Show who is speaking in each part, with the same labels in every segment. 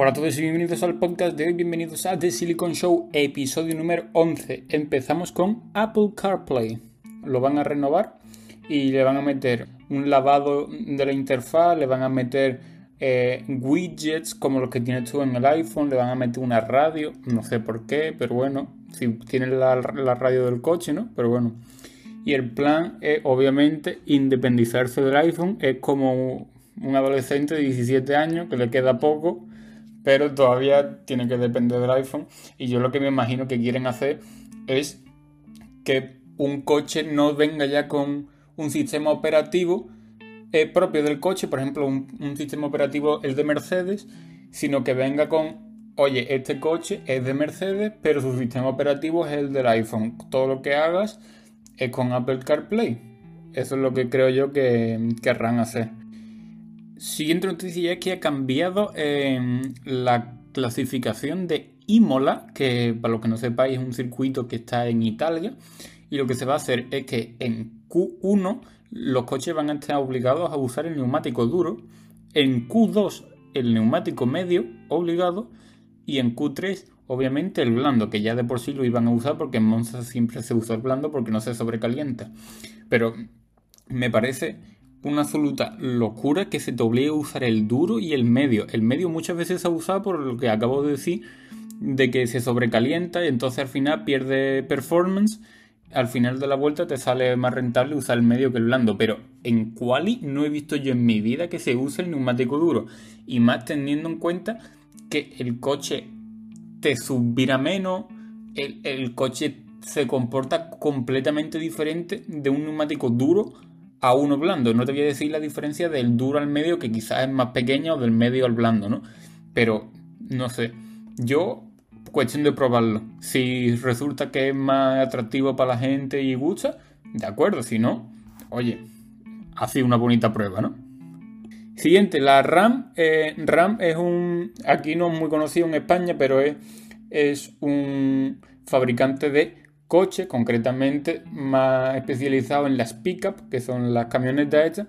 Speaker 1: Hola a todos y bienvenidos al podcast de hoy, bienvenidos a The Silicon Show, episodio número 11. Empezamos con Apple CarPlay. Lo van a renovar y le van a meter un lavado de la interfaz, le van a meter eh, widgets como los que tienes tú en el iPhone, le van a meter una radio, no sé por qué, pero bueno, si tienes la, la radio del coche, ¿no? Pero bueno. Y el plan es obviamente independizarse del iPhone, es como un adolescente de 17 años que le queda poco, pero todavía tiene que depender del iPhone. Y yo lo que me imagino que quieren hacer es que un coche no venga ya con un sistema operativo eh, propio del coche, por ejemplo, un, un sistema operativo el de Mercedes, sino que venga con, oye, este coche es de Mercedes, pero su sistema operativo es el del iPhone. Todo lo que hagas es con Apple CarPlay. Eso es lo que creo yo que querrán hacer. Siguiente noticia es que ha cambiado em, la clasificación de Imola, que para los que no sepáis es un circuito que está en Italia. Y lo que se va a hacer es que en Q1 los coches van a estar obligados a usar el neumático duro, en Q2 el neumático medio obligado y en Q3 obviamente el blando, que ya de por sí lo iban a usar porque en Monza siempre se usa el blando porque no se sobrecalienta. Pero me parece una absoluta locura que se te obligue a usar el duro y el medio. El medio muchas veces se ha usado por lo que acabo de decir, de que se sobrecalienta y entonces al final pierde performance. Al final de la vuelta te sale más rentable usar el medio que el blando. Pero en quali no he visto yo en mi vida que se use el neumático duro. Y más teniendo en cuenta que el coche te subirá menos, el, el coche se comporta completamente diferente de un neumático duro a uno blando. No te voy a decir la diferencia del duro al medio, que quizás es más pequeña, o del medio al blando, ¿no? Pero, no sé. Yo, cuestión de probarlo. Si resulta que es más atractivo para la gente y gusta, de acuerdo. Si no, oye, sido una bonita prueba, ¿no? Siguiente, la RAM. Eh, RAM es un. Aquí no es muy conocido en España, pero es, es un fabricante de coche, concretamente más especializado en las pickup, que son las camionetas estas,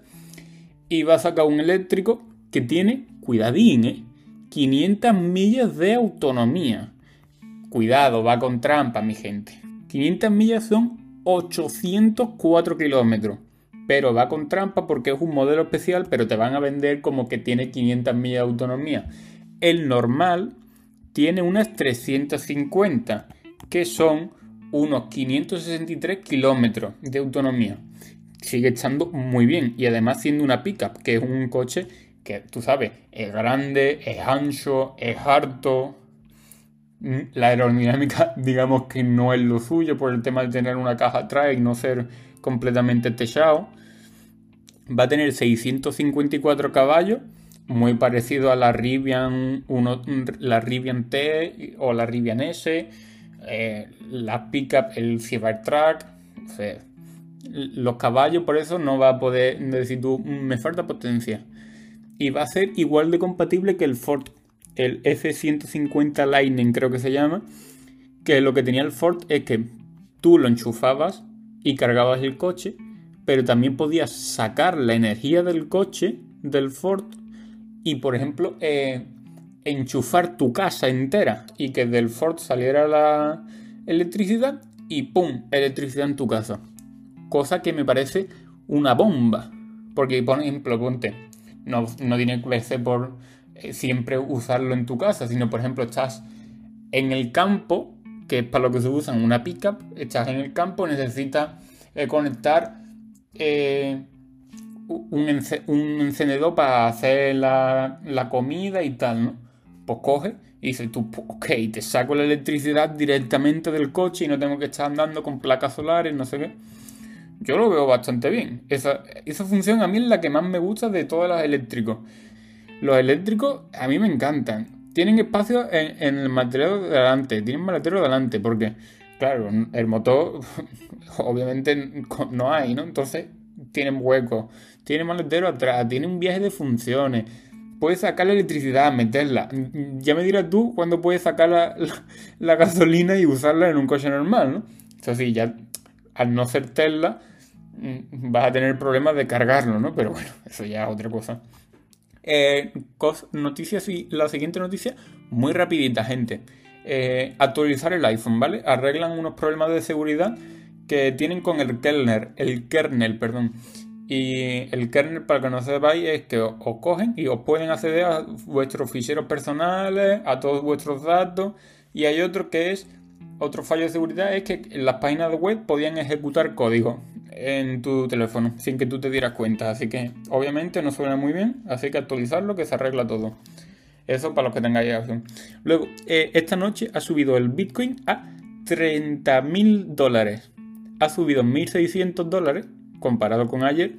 Speaker 1: y va a sacar un eléctrico que tiene, cuidadín, ¿eh? 500 millas de autonomía. Cuidado, va con trampa, mi gente. 500 millas son 804 kilómetros. Pero va con trampa porque es un modelo especial, pero te van a vender como que tiene 500 millas de autonomía. El normal tiene unas 350, que son unos 563 kilómetros de autonomía. Sigue echando muy bien y además siendo una pickup, que es un coche que tú sabes, es grande, es ancho, es harto. Mm, la aerodinámica, digamos que no es lo suyo por el tema de tener una caja atrás y no ser completamente techado. Va a tener 654 caballos, muy parecido a la Rivian, 1, la Rivian T o la Rivian S eh, la pickup, el Cybertruck, los caballos, por eso no va a poder decir tú, me falta potencia. Y va a ser igual de compatible que el Ford, el F-150 Lightning creo que se llama, que lo que tenía el Ford es que tú lo enchufabas y cargabas el coche, pero también podías sacar la energía del coche, del Ford, y por ejemplo, eh, enchufar tu casa entera y que del Ford saliera la electricidad y ¡pum! electricidad en tu casa. Cosa que me parece una bomba. Porque, por ejemplo, ponte, no, no tiene que ser por eh, siempre usarlo en tu casa, sino, por ejemplo, estás en el campo, que es para lo que se usa una pickup, estás en el campo, necesitas eh, conectar eh, un, encendedor para hacer la, la comida y tal, ¿no? Pues coge y dices tú, pues, ok, te saco la electricidad directamente del coche y no tengo que estar andando con placas solares, no sé qué. Yo lo veo bastante bien. Esa, esa función a mí es la que más me gusta de todas las eléctricos. Los eléctricos a mí me encantan. Tienen espacio en, el material de delante, tienen maletero delante, porque, claro, el motor obviamente no hay, ¿no? Entonces tienen hueco, tiene maletero atrás, tiene un viaje de funciones puedes sacar la electricidad, meterla. Ya me dirás tú cuándo puedes sacar la, gasolina y usarla en un coche normal, ¿no? Eso sí, ya al no ser Tesla mm, vas a tener problemas de cargarlo, ¿no? Pero bueno, eso ya es otra cosa. Eh, noticias y la siguiente noticia, muy rapidita, gente. Eh, actualizar el iPhone, ¿vale? Arreglan unos problemas de seguridad que tienen con el kernel, el kernel, perdón. Y el kernel, para que no sepáis, es que os, cogen y os pueden acceder a vuestros ficheros personales, a todos vuestros datos. Y hay otro que es, otro fallo de seguridad, es que las páginas web podían ejecutar código en tu teléfono sin que tú te dieras cuenta. Así que obviamente no suena muy bien, así que actualizarlo que se arregla todo. Eso para los que tengáis opción. Luego, eh, esta noche ha subido el Bitcoin a 30.000 dólares. Ha subido 1.600 dólares comparado con ayer.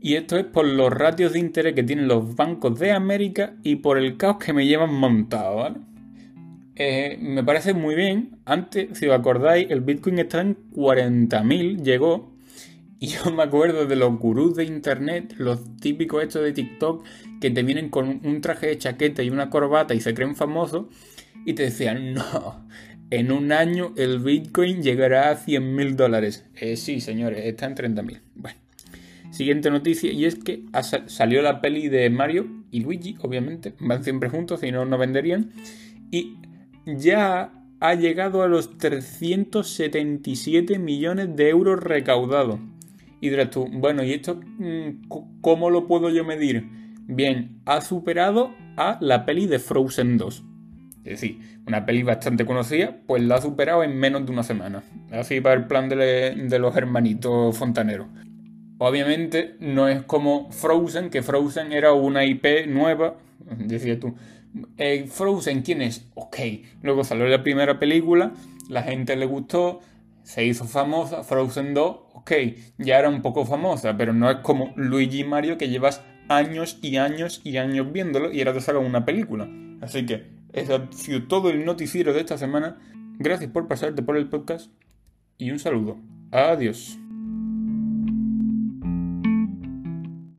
Speaker 1: Y esto es por los ratios de interés que tienen los bancos de América y por el caos que me llevan montado, ¿vale? Eh, me parece muy bien. Antes, si os acordáis, el Bitcoin está en 40.000, llegó. Y yo me acuerdo de los gurús de internet, los típicos estos de TikTok, que te vienen con un traje de chaqueta y una corbata y se creen famosos. Y te decían, no, en un año el Bitcoin llegará a 100 mil dólares. Eh, sí, señores, está en 30 mil. Bueno. Siguiente noticia, y es que salió la peli de Mario y Luigi, obviamente, van siempre juntos, si no, no venderían. Y ya ha llegado a los 377 millones de euros recaudados. Y dirás tú, bueno, ¿y esto mm, cómo lo puedo yo medir? Bien, ha superado a la peli de Frozen 2. Es decir, una peli bastante conocida, pues la ha superado en menos de una semana. Así para el plan de, los hermanitos fontaneros. Obviamente no es como Frozen, que Frozen era una IP nueva. Decía tú, eh, Frozen, ¿quién es? Ok. Luego salió la primera película, la gente le gustó, se hizo famosa. Frozen 2, ok, ya era un poco famosa, pero no es como Luigi y Mario que llevas años y años y años viéndolo y ahora te sacan una película. Así que eso ha sido todo el noticiero de esta semana. Gracias por pasarte por el podcast y un saludo. Adiós.